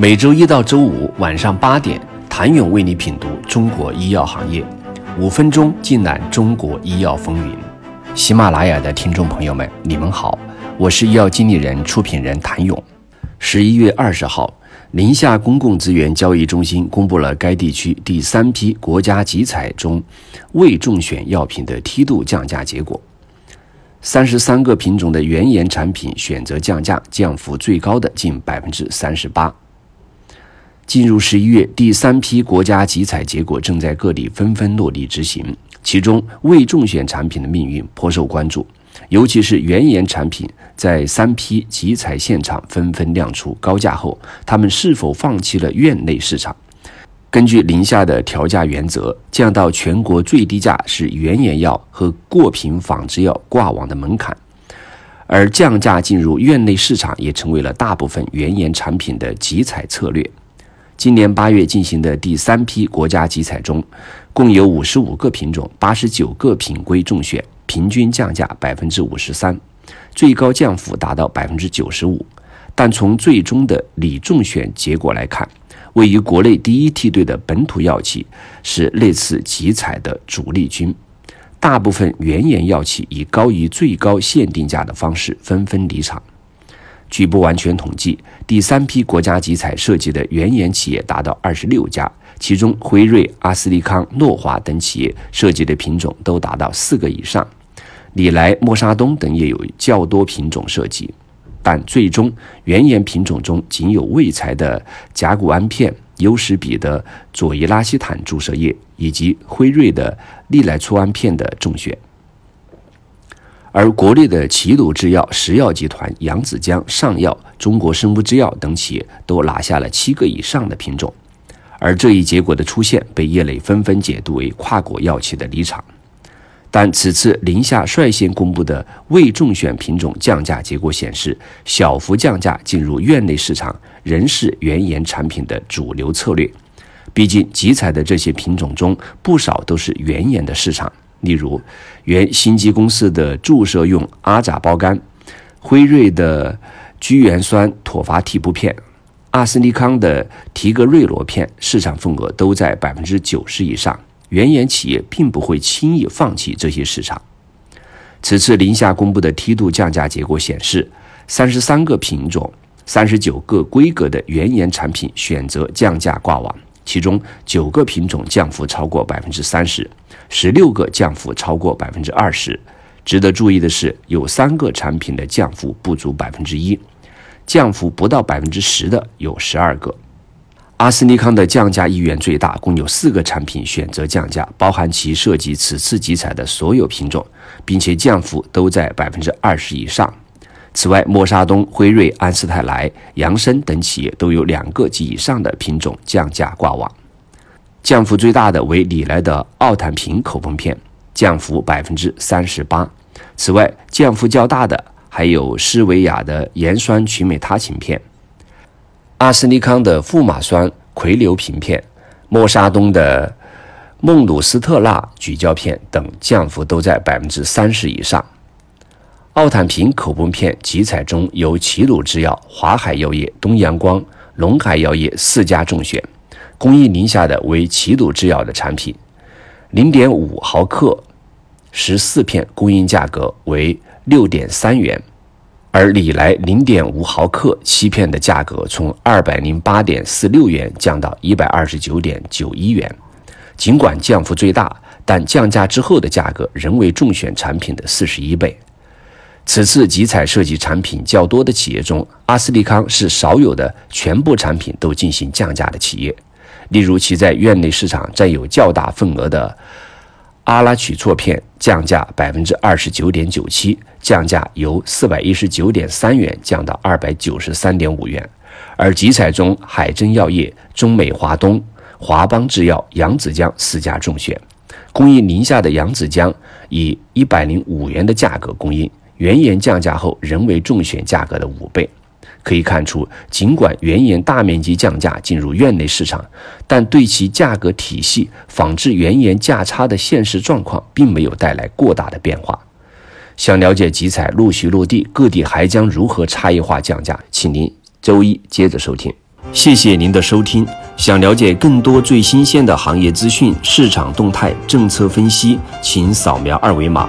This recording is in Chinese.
每周一到周五晚上八点，谭勇为你品读中国医药行业，五分钟尽览中国医药风云。喜马拉雅的听众朋友们，你们好，我是医药经理人、出品人谭勇。十一月二十号，宁夏公共资源交易中心公布了该地区第三批国家集采中未中选药品的梯度降价结果。三十三个品种的原研产品选择降价，降幅最高的近百分之三十八。进入十一月，第三批国家集采结果正在各地纷纷落地执行。其中，未中选产品的命运颇受关注，尤其是原研产品在三批集采现场纷纷亮出高价后，他们是否放弃了院内市场？根据宁夏的调价原则，降到全国最低价是原研药和过品仿制药挂网的门槛，而降价进入院内市场也成为了大部分原研产品的集采策略。今年八月进行的第三批国家集采中，共有五十五个品种、八十九个品规中选，平均降价百分之五十三，最高降幅达到百分之九十五。但从最终的拟中选结果来看，位于国内第一梯队的本土药企是那次集采的主力军，大部分原研药企以高于最高限定价的方式纷纷离场。据不完全统计，第三批国家集采涉及的原研企业达到二十六家，其中辉瑞、阿斯利康、诺华等企业涉及的品种都达到四个以上，礼来、默沙东等也有较多品种涉及，但最终原研品种中仅有卫材的甲钴胺片、优时比的左伊拉西坦注射液以及辉瑞的利来唑胺片的中选。而国内的齐鲁制药、石药集团、扬子江、上药、中国生物制药等企业都拿下了七个以上的品种，而这一结果的出现被业内纷纷解读为跨国药企的离场。但此次宁夏率先公布的未中选品种降价结果显示，小幅降价进入院内市场仍是原研产品的主流策略。毕竟集采的这些品种中，不少都是原研的市场。例如，原新基公司的注射用阿扎胞苷，辉瑞的聚元酸妥伐替布片，阿斯利康的提格瑞罗片，市场份额都在百分之九十以上。原研企业并不会轻易放弃这些市场。此次宁夏公布的梯度降价结果显示，三十三个品种、三十九个规格的原研产品选择降价挂网。其中九个品种降幅超过百分之三十，十六个降幅超过百分之二十。值得注意的是，有三个产品的降幅不足百分之一，降幅不到百分之十的有十二个。阿斯利康的降价意愿最大，共有四个产品选择降价，包含其涉及此次集采的所有品种，并且降幅都在百分之二十以上。此外，默沙东、辉瑞、安斯泰莱、扬生等企业都有两个及以上的品种降价挂网，降幅最大的为礼来的奥坦平口风片，降幅百分之三十八。此外，降幅较大的还有施维雅的盐酸曲美他嗪片、阿斯利康的富马酸喹硫平片、默沙东的孟鲁斯特钠咀嚼片等，降幅都在百分之三十以上。奥坦平口服片集采中，由齐鲁制药、华海药业、东阳光、龙海药业四家中选，供应宁夏的为齐鲁制药的产品，零点五毫克十四片供应价格为六点三元，而礼来零点五毫克七片的价格从二百零八点四六元降到一百二十九点九一元，尽管降幅最大，但降价之后的价格仍为中选产品的四十一倍。此次集采涉及产品较多的企业中，阿斯利康是少有的全部产品都进行降价的企业。例如，其在院内市场占有较大份额的阿拉曲唑片降价百分之二十九点九七，降价由四百一十九点三元降到二百九十三点五元。而集采中，海珍药业、中美华东、华邦制药、扬子江四家中选，供应宁夏的扬子江以一百零五元的价格供应。原盐降价后仍为重选价格的五倍，可以看出，尽管原盐大面积降价进入院内市场，但对其价格体系仿制原盐价差的现实状况并没有带来过大的变化。想了解集采陆续落地，各地还将如何差异化降价，请您周一接着收听。谢谢您的收听。想了解更多最新鲜的行业资讯、市场动态、政策分析，请扫描二维码